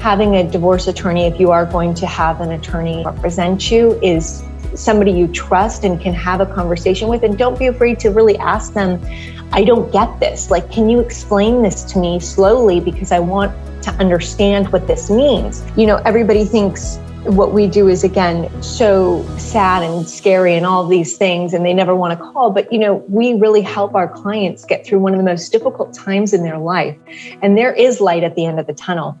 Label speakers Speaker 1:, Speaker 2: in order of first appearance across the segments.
Speaker 1: having a divorce attorney, if you are going to have an attorney represent you, is somebody you trust and can have a conversation with. And don't be afraid to really ask them, I don't get this. Like, can you explain this to me slowly? Because I want to understand what this means. You know, everybody thinks what we do is again so sad and scary and all these things and they never want to call but you know we really help our clients get through one of the most difficult times in their life and there is light at the end of the tunnel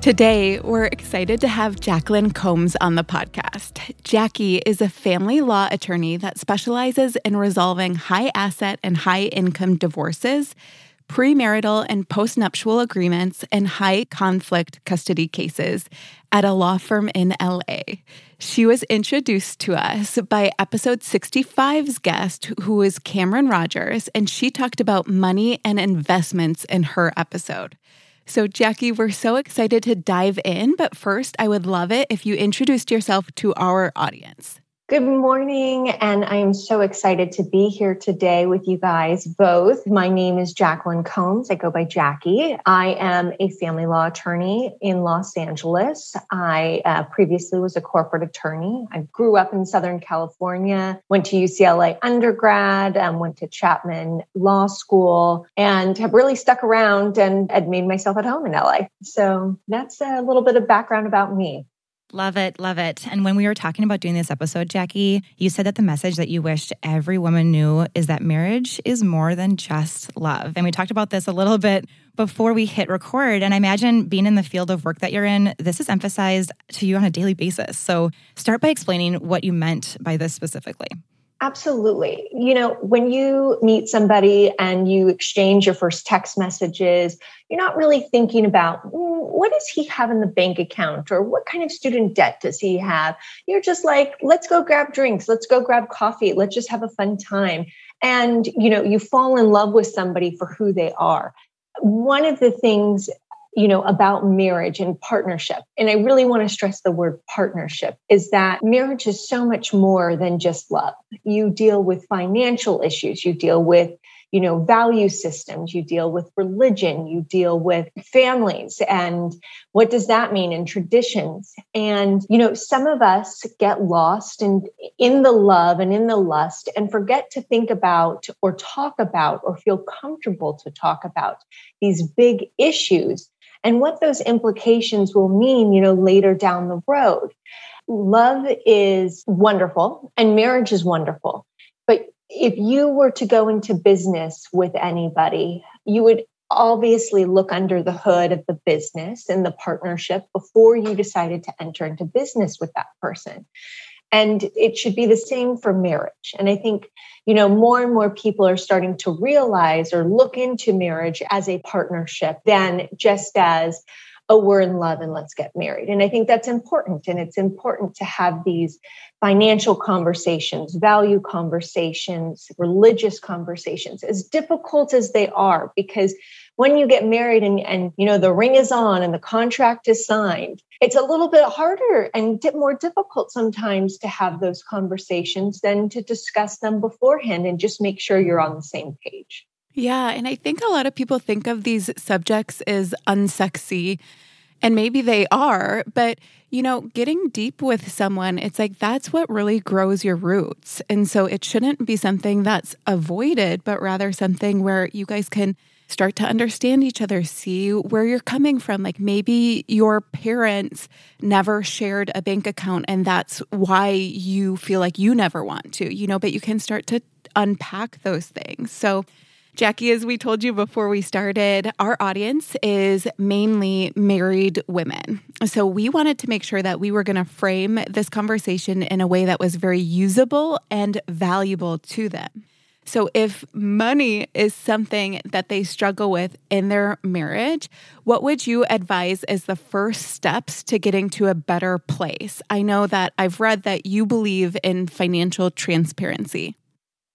Speaker 2: Today, we're excited to have Jacqueline Combs on the podcast. Jackie is a family law attorney that specializes in resolving high asset and high income divorces, premarital and postnuptial agreements, and high conflict custody cases at a law firm in LA. She was introduced to us by episode 65's guest, who is Cameron Rogers, and she talked about money and investments in her episode. So, Jackie, we're so excited to dive in, but first, I would love it if you introduced yourself to our audience.
Speaker 1: Good morning, and I am so excited to be here today with you guys both. My name is Jacqueline Combs. I go by Jackie. I am a family law attorney in Los Angeles. I uh, previously was a corporate attorney. I grew up in Southern California, went to UCLA undergrad, um, went to Chapman Law School, and have really stuck around and had made myself at home in LA. So that's a little bit of background about me.
Speaker 3: Love it, love it. And when we were talking about doing this episode, Jackie, you said that the message that you wished every woman knew is that marriage is more than just love. And we talked about this a little bit before we hit record. And I imagine being in the field of work that you're in, this is emphasized to you on a daily basis. So start by explaining what you meant by this specifically.
Speaker 1: Absolutely. You know, when you meet somebody and you exchange your first text messages, you're not really thinking about mm, what does he have in the bank account or what kind of student debt does he have? You're just like, let's go grab drinks, let's go grab coffee, let's just have a fun time. And, you know, you fall in love with somebody for who they are. One of the things you know, about marriage and partnership. And I really want to stress the word partnership is that marriage is so much more than just love. You deal with financial issues, you deal with you know value systems. You deal with religion. You deal with families. And what does that mean in traditions? And you know some of us get lost in in the love and in the lust and forget to think about or talk about or feel comfortable to talk about these big issues and what those implications will mean, you know, later down the road. Love is wonderful and marriage is wonderful. But if you were to go into business with anybody, you would obviously look under the hood of the business and the partnership before you decided to enter into business with that person. And it should be the same for marriage. And I think, you know, more and more people are starting to realize or look into marriage as a partnership than just as, oh, we're in love and let's get married. And I think that's important. And it's important to have these financial conversations, value conversations, religious conversations, as difficult as they are, because when you get married and, and you know the ring is on and the contract is signed it's a little bit harder and more difficult sometimes to have those conversations than to discuss them beforehand and just make sure you're on the same page
Speaker 2: yeah and i think a lot of people think of these subjects as unsexy and maybe they are, but you know, getting deep with someone, it's like that's what really grows your roots. And so it shouldn't be something that's avoided, but rather something where you guys can start to understand each other, see where you're coming from. Like maybe your parents never shared a bank account and that's why you feel like you never want to, you know, but you can start to unpack those things. So, Jackie, as we told you before we started, our audience is mainly married women. So we wanted to make sure that we were going to frame this conversation in a way that was very usable and valuable to them. So, if money is something that they struggle with in their marriage, what would you advise as the first steps to getting to a better place? I know that I've read that you believe in financial transparency.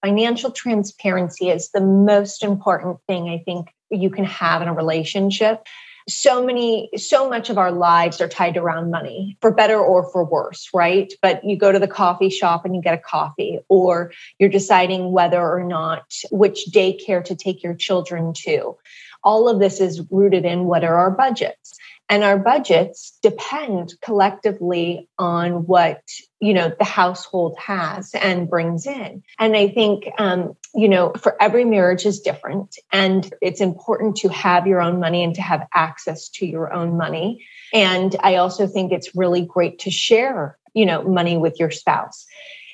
Speaker 1: Financial transparency is the most important thing I think you can have in a relationship so many so much of our lives are tied around money for better or for worse right? But you go to the coffee shop and you get a coffee or you're deciding whether or not which daycare to take your children to all of this is rooted in what are our budgets? And our budgets depend collectively on what you know the household has and brings in. And i think um, you know for every marriage is different and it's important to have your own money and to have access to your own money. And i also think it's really great to share you know money with your spouse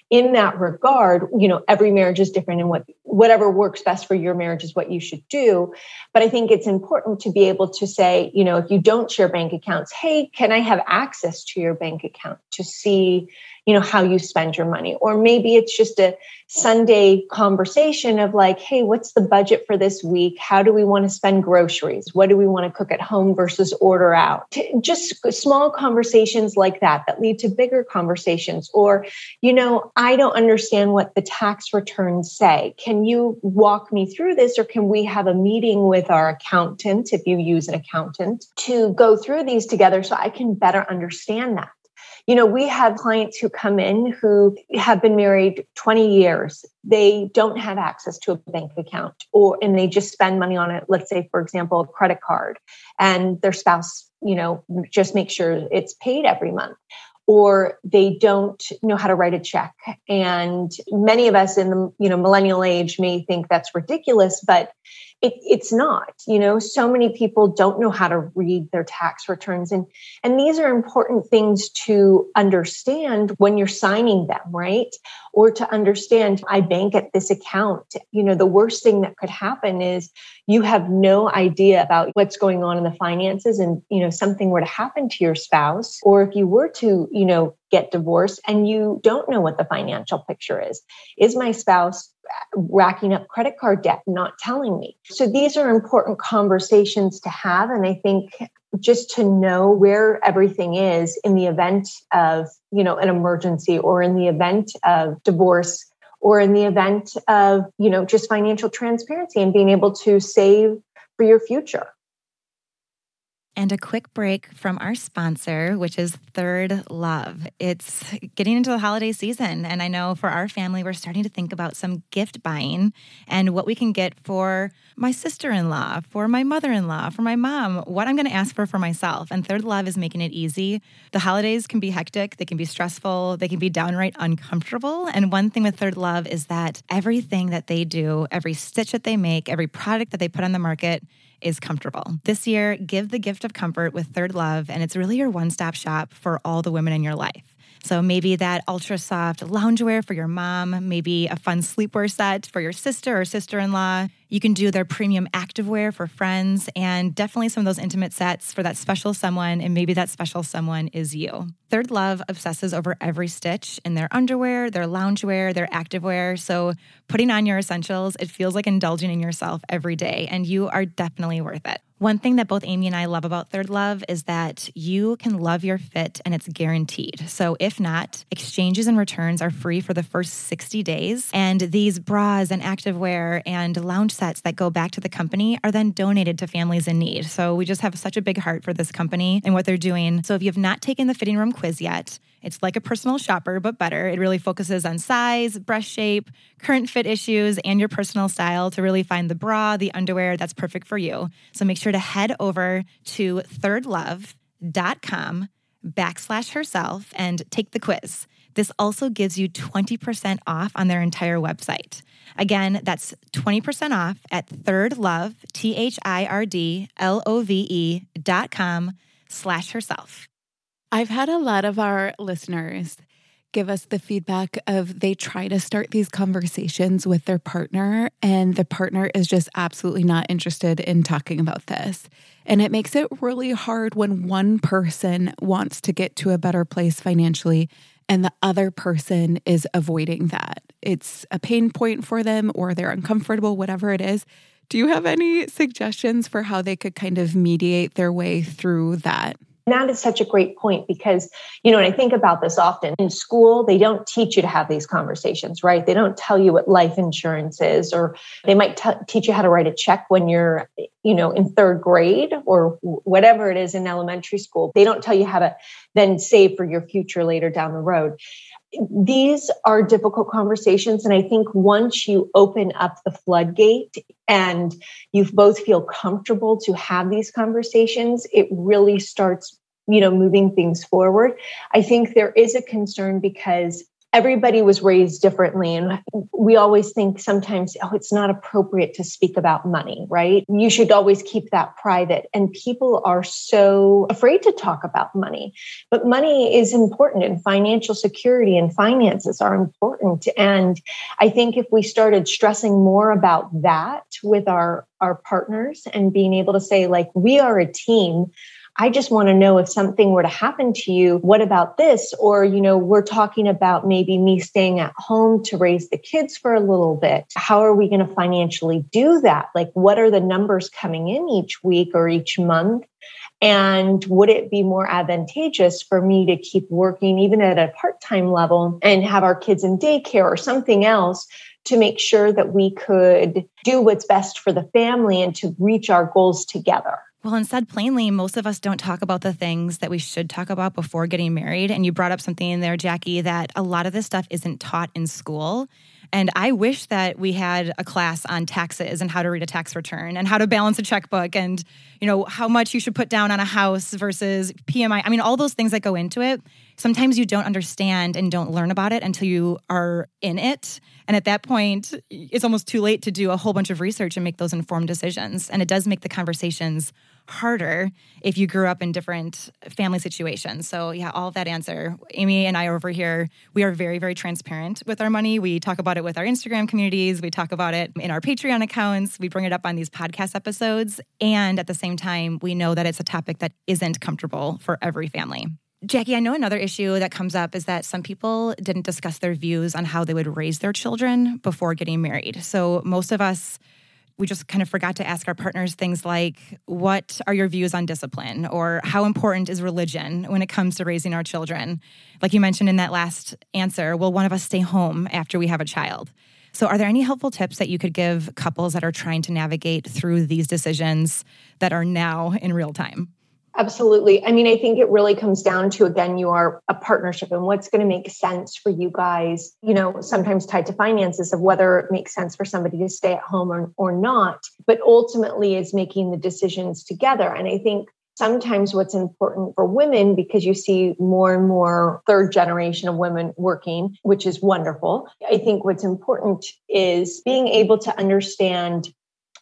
Speaker 1: in that regard, you know, every marriage is different and what whatever works best for your marriage is what you should do. But I think it's important to be able to say, you know, if you don't share bank accounts, hey, can I have access to your bank account to see, you know how you spend your money. Or maybe it's just a sunday conversation of like hey what's the budget for this week? How do we want to spend groceries? What do we want to cook at home versus order out? Just small conversations like that that lead to bigger conversations. Or you know i don't understand what the tax returns say. Can you walk me through this? Or can we have a meeting with our accountant if you use an accountant to go through these together so i can better understand that you know, we have clients who come in who have been married 20 years. They don't have access to a bank account or, and they just spend money on it. Let's say, for example, a credit card and their spouse, you know, just make sure it's paid every month or they don't know how to write a check and many of us in the you know millennial age may think that's ridiculous but it, it's not you know? So many people don't know how to read their tax returns and and these are important things to understand when you're signing them right? Or to understand i bank at this account. You know the worst thing that could happen is you have no idea about what's going on in the finances and you know something were to happen to your spouse or if you were to you know get divorced and you don't know what the financial picture is. Is my spouse racking up credit card debt, not telling me. So these are important conversations to have. And I think just to know where everything is in the event of, you know, an emergency or in the event of divorce or in the event of, you know, just financial transparency and being able to save for your future
Speaker 3: and a quick break from our sponsor, which is Third Love. It's getting into the holiday season. And I know for our family, we're starting to think about some gift buying and what we can get for my sister in law, for my mother in law, for my mom, what I'm going to ask for for myself. And Third Love is making it easy. The holidays can be hectic, they can be stressful, they can be downright uncomfortable. And one thing with Third Love is that everything that they do, every stitch that they make, every product that they put on the market, is comfortable. This year, give the gift of comfort with Third Love, and it's really your one stop shop for all the women in your life. So maybe that ultra soft loungewear for your mom, maybe a fun sleepwear set for your sister or sister in law. You can do their premium activewear for friends and definitely some of those intimate sets for that special someone. And maybe that special someone is you. Third Love obsesses over every stitch in their underwear, their loungewear, their activewear. So putting on your essentials, it feels like indulging in yourself every day, and you are definitely worth it. One thing that both Amy and I love about Third Love is that you can love your fit and it's guaranteed. So, if not, exchanges and returns are free for the first 60 days. And these bras and activewear and lounge sets that go back to the company are then donated to families in need. So, we just have such a big heart for this company and what they're doing. So, if you have not taken the fitting room quiz yet, it's like a personal shopper, but better. It really focuses on size, breast shape, current fit issues, and your personal style to really find the bra, the underwear that's perfect for you. So make sure to head over to thirdlove.com backslash herself and take the quiz. This also gives you 20% off on their entire website. Again, that's 20% off at thirdlove, T H I R D L O V E dot com slash herself.
Speaker 2: I've had a lot of our listeners give us the feedback of they try to start these conversations with their partner and the partner is just absolutely not interested in talking about this. And it makes it really hard when one person wants to get to a better place financially and the other person is avoiding that. It's a pain point for them or they're uncomfortable, whatever it is. Do you have any suggestions for how they could kind of mediate their way through that?
Speaker 1: That is such a great point because, you know, and I think about this often in school, they don't teach you to have these conversations, right? They don't tell you what life insurance is, or they might t- teach you how to write a check when you're, you know, in third grade or whatever it is in elementary school. They don't tell you how to then save for your future later down the road these are difficult conversations. And I think once you open up the floodgate and you both feel comfortable to have these conversations, it really starts you know moving things forward. I think there is a concern because everybody was raised differently and we always think sometimes oh it's not appropriate to speak about money right? You should always keep that private and people are so afraid to talk about money. But money is important and financial security and finances are important and i think if we started stressing more about that with our our partners and being able to say like we are a team I just want to know if something were to happen to you, what about this? Or, you know, we're talking about maybe me staying at home to raise the kids for a little bit. How are we going to financially do that? Like, what are the numbers coming in each week or each month? And would it be more advantageous for me to keep working even at a part time level and have our kids in daycare or something else to make sure that we could do what's best for the family and to reach our goals together?
Speaker 3: Well, and said plainly, most of us don't talk about the things that we should talk about before getting married. And you brought up something in there, Jackie, that a lot of this stuff isn't taught in school. And I wish that we had a class on taxes and how to read a tax return and how to balance a checkbook and, you know, how much you should put down on a house versus PMI. I mean, all those things that go into it. Sometimes you don't understand and don't learn about it until you are in it. And at that point, it's almost too late to do a whole bunch of research and make those informed decisions. And it does make the conversations harder if you grew up in different family situations. So, yeah, all of that answer. Amy and I over here, we are very, very transparent with our money. We talk about it with our Instagram communities, we talk about it in our Patreon accounts, we bring it up on these podcast episodes. And at the same time, we know that it's a topic that isn't comfortable for every family. Jackie, I know another issue that comes up is that some people didn't discuss their views on how they would raise their children before getting married. So, most of us we just kind of forgot to ask our partners things like what are your views on discipline? Or how important is religion when it comes to raising our children? Like you mentioned in that last answer will one of us stay home after we have a child? So are there any helpful tips that you could give couples that are trying to navigate through these decisions that are now in real time
Speaker 1: Absolutely. I mean, I think it really comes down to, again, you are a partnership and what's going to make sense for you guys, you know, sometimes tied to finances of whether it makes sense for somebody to stay at home or, or not, but ultimately is making the decisions together. And I think sometimes what's important for women because you see more and more third generation of women working which is wonderful i think what's important is being able to understand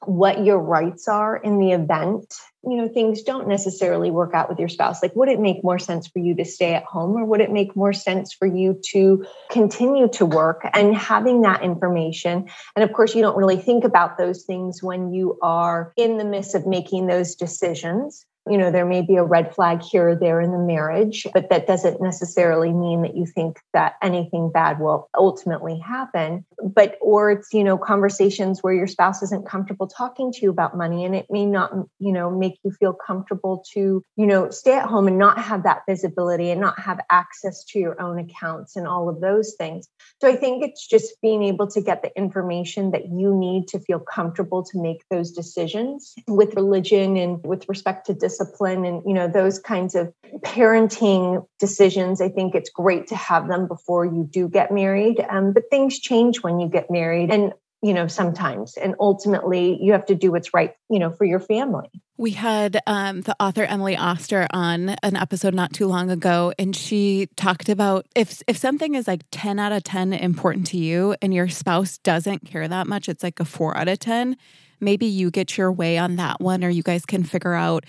Speaker 1: what your rights are in the event you know things don't necessarily work out with your spouse like would it make more sense for you to stay at home or would it make more sense for you to continue to work and having that information? And of course you don't really think about those things when you are in the midst of making those decisions you know there may be a red flag here or there in the marriage but that doesn't necessarily mean that you think that anything bad will ultimately happen. But or it's you know conversations where your spouse isn't comfortable talking to you about money and it may not you know make you feel comfortable to you know stay at home and not have that visibility and not have access to your own accounts and all of those things. So i think it's just being able to get the information that you need to feel comfortable to make those decisions with religion and with respect to dis- discipline and you know those kinds of parenting decisions i think it's great to have them before you do get married um, but things change when you get married and you know sometimes. And ultimately you have to do what's right you know for your family.
Speaker 2: We had um, the author emily oster on an episode not too long ago and she talked about if if something is like 10 out of 10 important to you and your spouse doesn't care that much it's like a 4 out of 10 maybe you get your way on that one or you guys can figure out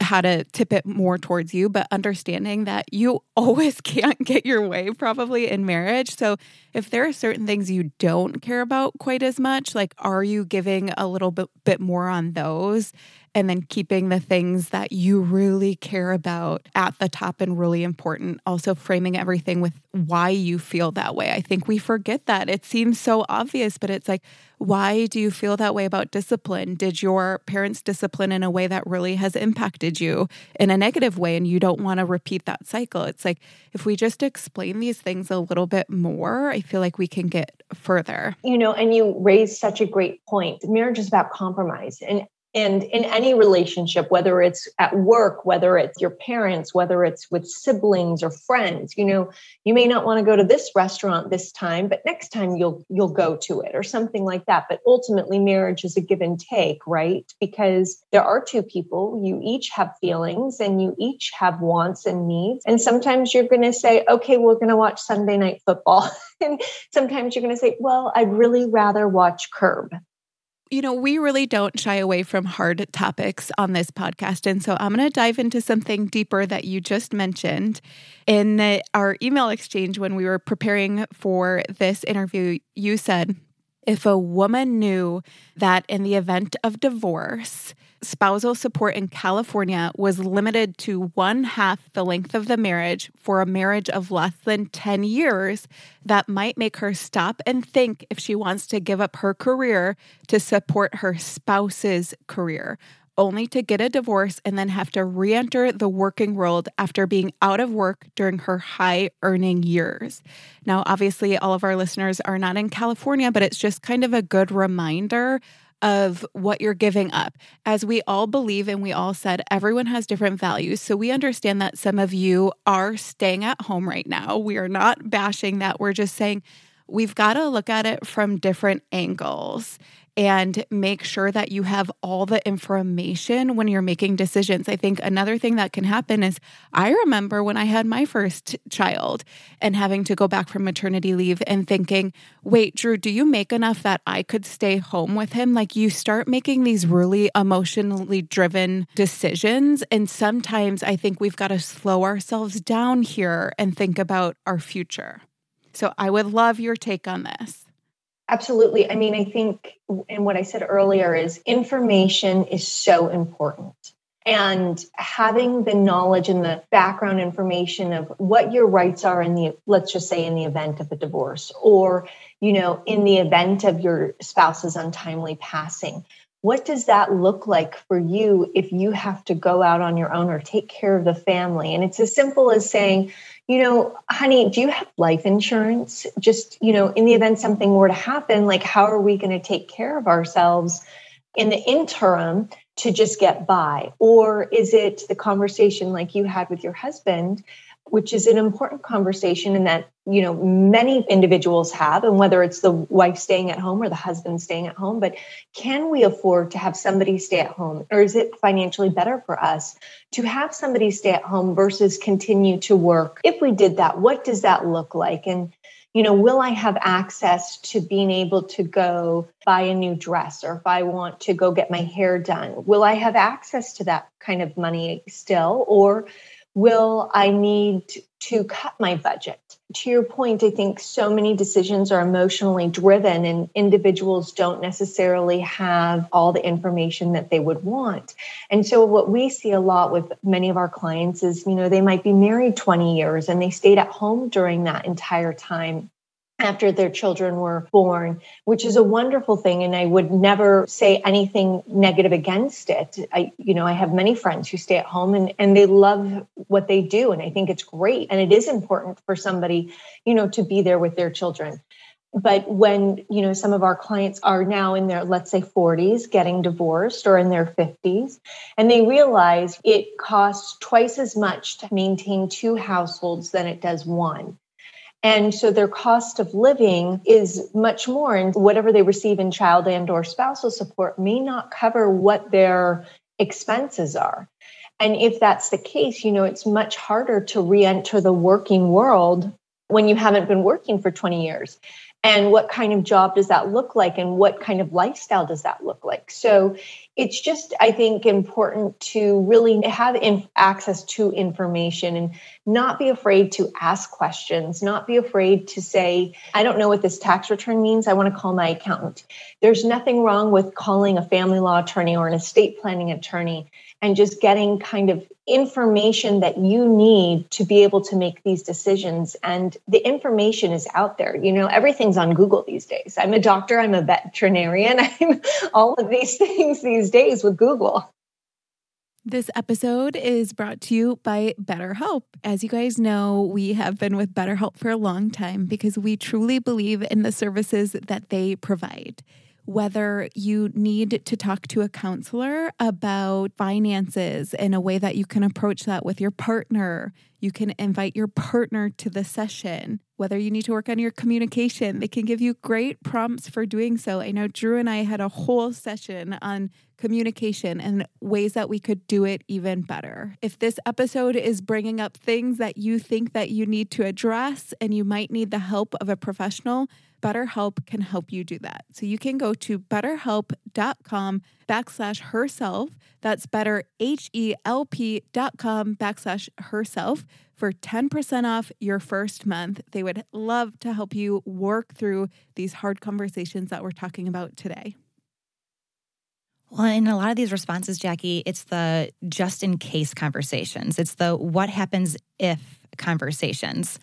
Speaker 2: how to tip it more towards you, but understanding that you always can't get your way probably in marriage. So, if there are certain things you don't care about quite as much, like are you giving a little bit, bit more on those? And then keeping the things that you really care about at the top and really important. Also, framing everything with why you feel that way. I think we forget that. It seems so obvious, but it's like, why do you feel that way about discipline? Did your parents discipline in a way that really has impacted you in a negative way and you don't want to repeat that cycle? It's like, if we just explain these things a little bit more, I feel like we can get further.
Speaker 1: You know, and you raised such a great point. Marriage is about compromise. And and in any relationship, whether it's at work, whether it's your parents, whether it's with siblings or friends, you know, you may not want to go to this restaurant this time, but next time you'll you'll go to it or something like that. But ultimately marriage is a give and take, right? Because there are two people, you each have feelings and you each have wants and needs. And sometimes you're going to say, "Okay, we're going to watch Sunday night football." and sometimes you're going to say, "Well, I'd really rather watch Curb."
Speaker 2: You know, we really don't shy away from hard topics on this podcast. And so I'm going to dive into something deeper that you just mentioned. In the, our email exchange, when we were preparing for this interview, you said, if a woman knew that in the event of divorce, spousal support in California was limited to one half the length of the marriage for a marriage of less than 10 years, that might make her stop and think if she wants to give up her career to support her spouse's career. Only to get a divorce and then have to re enter the working world after being out of work during her high earning years. Now, obviously, all of our listeners are not in California, but it's just kind of a good reminder of what you're giving up. As we all believe and we all said, everyone has different values. So we understand that some of you are staying at home right now. We are not bashing that. We're just saying we've got to look at it from different angles and make sure that you have all the information when you're making decisions. I think another thing that can happen is I remember when I had my first child and having to go back from maternity leave and thinking, wait, Drew, do you make enough that I could stay home with him? Like you start making these really emotionally driven decisions. And sometimes I think we've got to slow ourselves down here and think about our future. So I would love your take on this.
Speaker 1: Absolutely. I mean, I think, and what I said earlier is information is so important. And having the knowledge and the background information of what your rights are in the, let's just say, in the event of a divorce, or, you know, in the event of your spouse's untimely passing, what does that look like for you if you have to go out on your own or take care of the family? And it's as simple as saying, you know, honey, do you have life insurance? Just, you know, in the event something were to happen, like how are we going to take care of ourselves in the interim to just get by? Or is it the conversation like you had with your husband which is an important conversation and that you know many individuals have and whether it's the wife staying at home or the husband staying at home but can we afford to have somebody stay at home? Or is it financially better for us to have somebody stay at home versus continue to work? If we did that what does that look like? And you know will i have access to being able to go buy a new dress or if i want to go get my hair done? Will i have access to that kind of money still or will I need to cut my budget? To your point, I think so many decisions are emotionally driven, and individuals don't necessarily have all the information that they would want. And so, what we see a lot with many of our clients is, you know, they might be married 20 years and they stayed at home during that entire time after their children were born, which is a wonderful thing. And I would never say anything negative against it. I, you know, I have many friends who stay at home and, and they love what they do. And I think it's great. And it is important for somebody, you know, to be there with their children. But when, you know, some of our clients are now in their, let's say 40s, getting divorced or in their 50s, and they realize it costs twice as much to maintain two households than it does one and so their cost of living is much more and whatever they receive in child and or spousal support may not cover what their expenses are. And if that's the case, you know, it's much harder to re-enter the working world when you haven't been working for 20 years. and what kind of job does that look like and what kind of lifestyle does that look like so it's just i think important to really have in, access to information and not be afraid to ask questions not be afraid to say i don't know what this tax return means. I want to call my accountant. There's nothing wrong with calling a family law attorney or an estate planning attorney and just getting kind of information that you need to be able to make these decisions. And the information is out there. You know, everything's on Google these days. I'm a doctor, I'm a veterinarian, I'm all of these things these days with Google.
Speaker 2: This episode is brought to you by BetterHelp. As you guys know, we have been with BetterHelp for a long time because we truly believe in the services that they provide whether you need to talk to a counselor about finances in a way that you can approach that with your partner. You can invite your partner to the session. Whether you need to work on your communication, they can give you great prompts for doing so. I know Drew and I had a whole session on communication and ways that we could do it even better. If this episode is bringing up things that you think that you need to address and you might need the help of a professional, BetterHelp can help you do that. So you can go to betterhelp.com backslash herself. That's better, H-E-L-P dot com backslash herself for 10% off your first month. They would love to help you work through these hard conversations that we're talking about today.
Speaker 3: Well, in a lot of these responses, Jackie, it's the just in case conversations. It's the what happens if conversations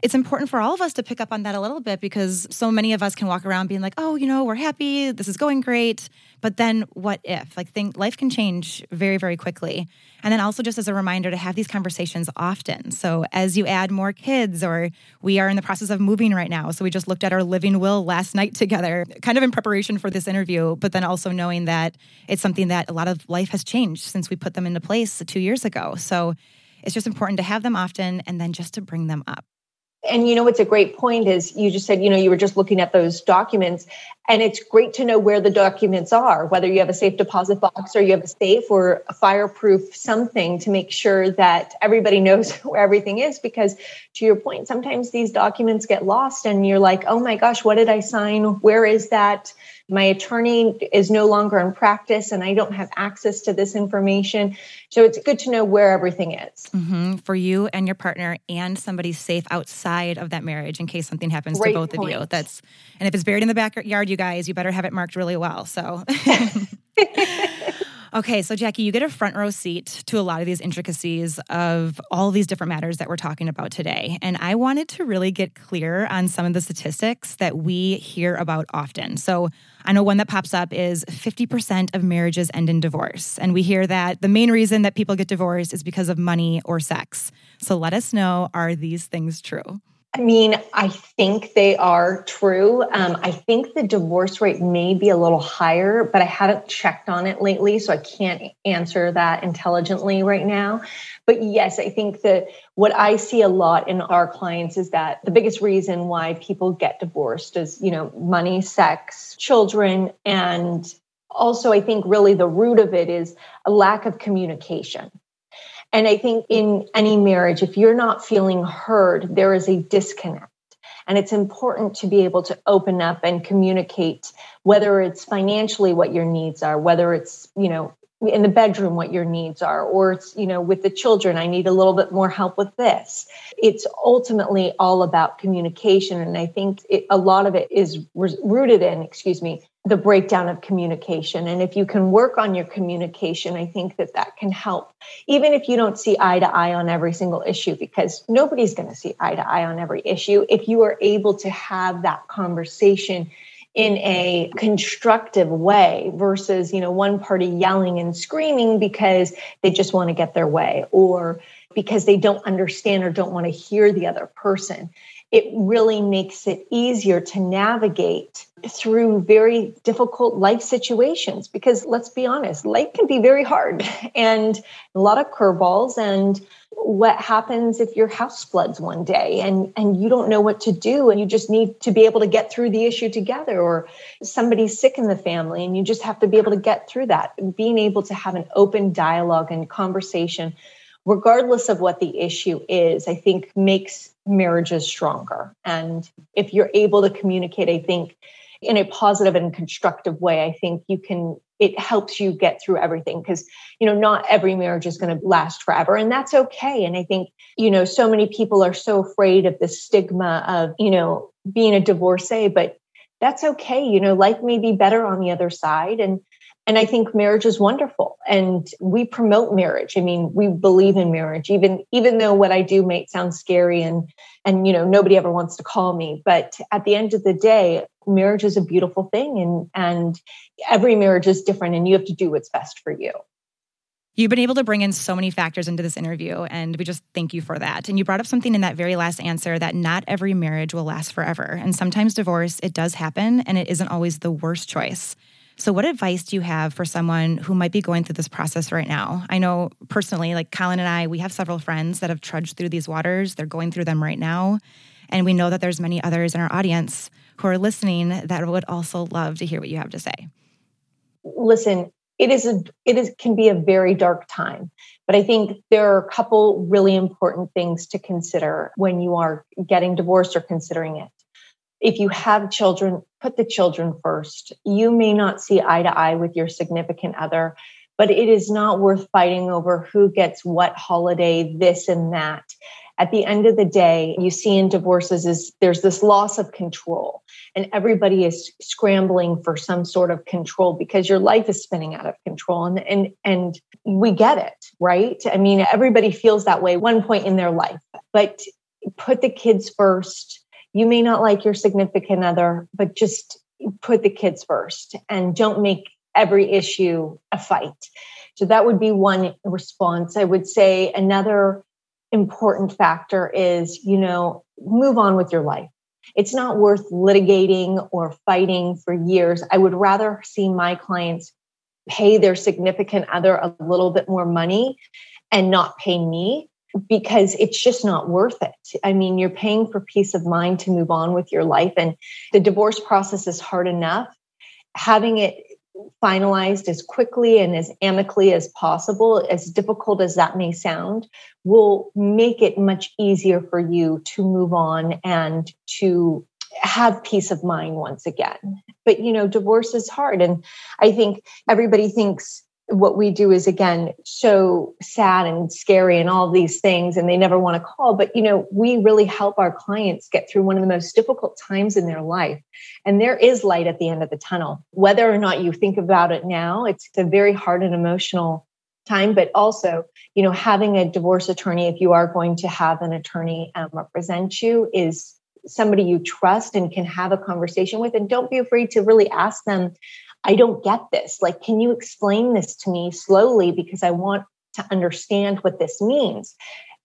Speaker 3: it's important for all of us to pick up on that a little bit because so many of us can walk around being like, oh, you know, we're happy, this is going great. But then what if? Like, think life can change very, very quickly. And then also, just as a reminder, to have these conversations often. So, as you add more kids, or we are in the process of moving right now. So, we just looked at our living will last night together, kind of in preparation for this interview, but then also knowing that it's something that a lot of life has changed since we put them into place two years ago. So, it's just important to have them often and then just to bring them up
Speaker 1: and you know what's a great point is you just said you know you were just looking at those documents and it's great to know where the documents are whether you have a safe deposit box or you have a safe or a fireproof something to make sure that everybody knows where everything is. Because to your point sometimes these documents get lost and you're like oh my gosh what did i sign? Where is that my attorney is no longer in practice and I don't have access to this information. So it's good to know where everything is.
Speaker 3: Mm-hmm. For you and your partner and somebody safe outside of that marriage in case something happens Great to both point. of you. That's and if it's buried in the backyard, you guys, you better have it marked really well. So Okay, so Jackie, you get a front row seat to a lot of these intricacies of all these different matters that we're talking about today. And I wanted to really get clear on some of the statistics that we hear about often. So I know one that pops up is 50% of marriages end in divorce. And we hear that the main reason that people get divorced is because of money or sex. So let us know are these things true?
Speaker 1: I mean, I think they are true. Um, I think the divorce rate may be a little higher, but I haven't checked on it lately, so I can't answer that intelligently right now. But yes, I think that what I see a lot in our clients is that the biggest reason why people get divorced is, you know, money, sex, children, and also I think really the root of it is a lack of communication. And I think in any marriage, if you're not feeling heard, there is a disconnect. And it's important to be able to open up and communicate, whether it's financially what your needs are, whether it's, you know, in the bedroom what your needs are or it's you know with the children i need a little bit more help with this it's ultimately all about communication and i think it, a lot of it is rooted in excuse me the breakdown of communication. And if you can work on your communication i think that that can help even if you don't see eye to eye on every single issue because nobody's going to see eye to eye on every issue. If you are able to have that conversation in a constructive way versus you know one party yelling and screaming because they just want to get their way or because they don't understand or don't want to hear the other person it really makes it easier to navigate through very difficult life situations. Because let's be honest life can be very hard and a lot of curveballs. And what happens if your house floods one day and and you don't know what to do and you just need to be able to get through the issue together? Or somebody's sick in the family and you just have to be able to get through that. Being able to have an open dialogue and conversation regardless of what the issue is, I think makes marriages stronger. And if you're able to communicate, I think in a positive and constructive way, I think you can, it helps you get through everything because, you know, not every marriage is going to last forever. And that's okay. And I think, you know, so many people are so afraid of the stigma of, you know, being a divorcee, but that's okay. You know, life may be better on the other side. And and I think marriage is wonderful and we promote marriage. I mean, we believe in marriage, even, even though what I do might sound scary and, and, you know, nobody ever wants to call me. But at the end of the day, marriage is a beautiful thing and, and every marriage is different and you have to do what's best for you.
Speaker 3: You've been able to bring in so many factors into this interview, and we just thank you for that. And you brought up something in that very last answer that not every marriage will last forever. And sometimes divorce, it does happen, and it isn't always the worst choice. So, what advice do you have for someone who might be going through this process right now? I know personally, like Colin and I, we have several friends that have trudged through these waters. They're going through them right now. And we know that there's many others in our audience who are listening that would also love to hear what you have to say.
Speaker 1: Listen, it is a it is can be a very dark time but i think there are a couple really important things to consider when you are getting divorced or considering it if you have children, put the children first. You may not see eye to eye with your significant other, but it is not worth fighting over who gets what holiday, this and that. At the end of the day, you see in divorces is there's this loss of control and everybody is scrambling for some sort of control because your life is spinning out of control and and and we get it, right? I mean, everybody feels that way one point in their life. But put the kids first you may not like your significant other, but just put the kids first and don't make every issue a fight. So that would be one response. I would say another important factor is, you know, move on with your life. It's not worth litigating or fighting for years. I would rather see my clients pay their significant other a little bit more money and not pay me because it's just not worth it. I mean, you're paying for peace of mind to move on with your life, and the divorce process is hard enough. Having it finalized as quickly and as amicably as possible, as difficult as that may sound, will make it much easier for you to move on and to have peace of mind once again. But, you know, divorce is hard. And I think everybody thinks what we do is again so sad and scary and all these things and they never want to call but you know we really help our clients get through one of the most difficult times in their life. And there is light at the end of the tunnel. Whether or not you think about it now it's a very hard and emotional time but also you know having a divorce attorney if you are going to have an attorney um, represent you is somebody you trust and can have a conversation with. And don't be afraid to really ask them I don't get this. Like, can you explain this to me slowly? Because I want to understand what this means.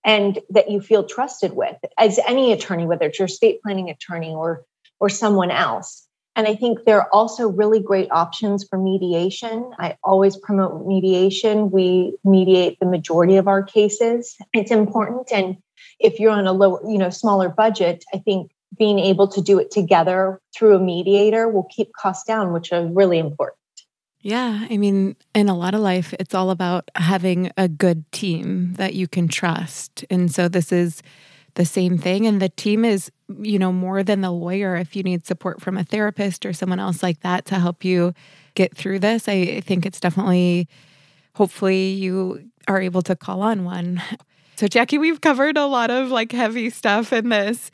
Speaker 1: And that you feel trusted with as any attorney, whether it's your estate planning attorney or or someone else. And I think there are also really great options for mediation. I always promote mediation. We mediate the majority of our cases. It's important. And if you're on a low, you know, smaller budget, I think being able to do it together through a mediator will keep costs down, which are really important.
Speaker 2: Yeah. I mean, in a lot of life, it's all about having a good team that you can trust. And so this is the same thing. And the team is, you know, more than the lawyer. If you need support from a therapist or someone else like that to help you get through this, I think it's definitely, hopefully, you are able to call on one. So, Jackie, we've covered a lot of like heavy stuff in this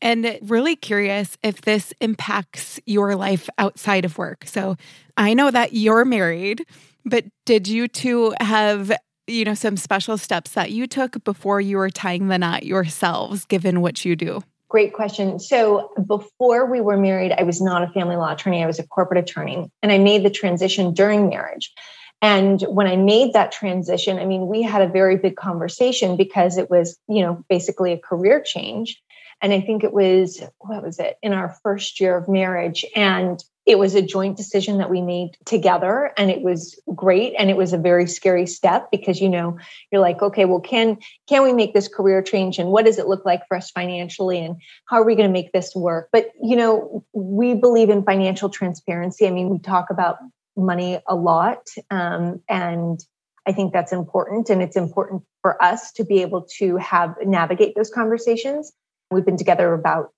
Speaker 2: and really curious if this impacts your life outside of work. So I know that you're married, but did you two have, you know, some special steps that you took before you were tying the knot yourselves, given what you do?
Speaker 1: Great question. So before we were married, I was not a family law attorney, I was a corporate attorney, and I made the transition during marriage. And when I made that transition, I mean, we had a very big conversation because it was, you know, basically a career change. And I think it was, what was it, in our first year of marriage. And it was a joint decision that we made together. And it was great. And it was a very scary step because you know you're like okay well can can we make this career change? And what does it look like for us financially? And how are we going to make this work? But you know we believe in financial transparency. I mean we talk about money a lot. Um, and I think that's important. And it's important for us to be able to have navigate those conversations. We've been together about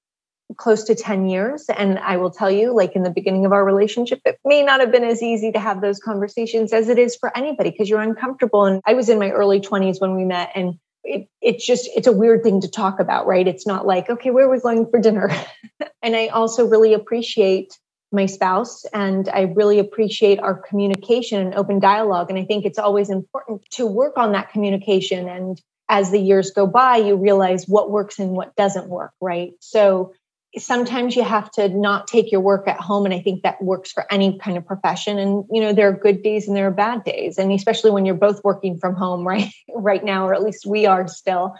Speaker 1: close to 10 years. And I will tell you, like in the beginning of our relationship, it may not have been as easy to have those conversations as it is for anybody because you're uncomfortable. And I was in my early 20s when we met and it, it's just it's a weird thing to talk about right it's not like okay where are we going for dinner and i also really appreciate my spouse and i really appreciate our communication and open dialogue and i think it's always important to work on that communication and as the years go by you realize what works and what doesn't work right? So sometimes you have to not take your work at home and i think that works for any kind of profession. And you know there are good days and there are bad days and especially when you're both working from home right right now or at least we are still.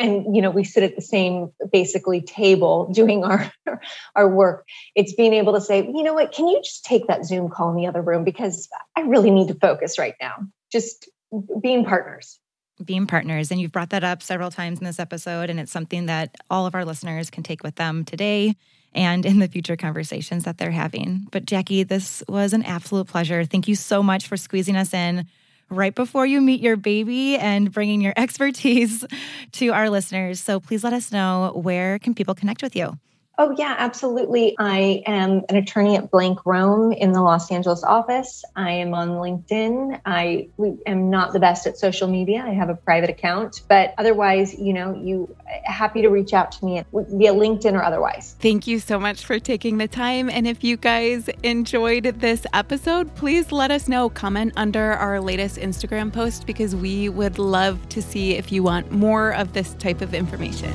Speaker 1: And you know we sit at the same basically table doing our our work. It's being able to say you know what? Can you just take that zoom call in the other room? Because i really need to focus right now. Just being partners
Speaker 3: being partners. And you've brought that up several times in this episode. And it's something that all of our listeners can take with them today and in the future conversations that they're having. But Jackie, this was an absolute pleasure. Thank you so much for squeezing us in right before you meet your baby and bringing your expertise to our listeners. So please let us know where can people connect with you?
Speaker 1: Oh, yeah, absolutely. I am an attorney at Blank Rome in the Los Angeles office. I am on LinkedIn. I am not the best at social media. I have a private account, but otherwise, you know, you happy to reach out to me via LinkedIn or otherwise.
Speaker 2: Thank you so much for taking the time. And if you guys enjoyed this episode, please let us know. Comment under our latest Instagram post because we would love to see if you want more of this type of information.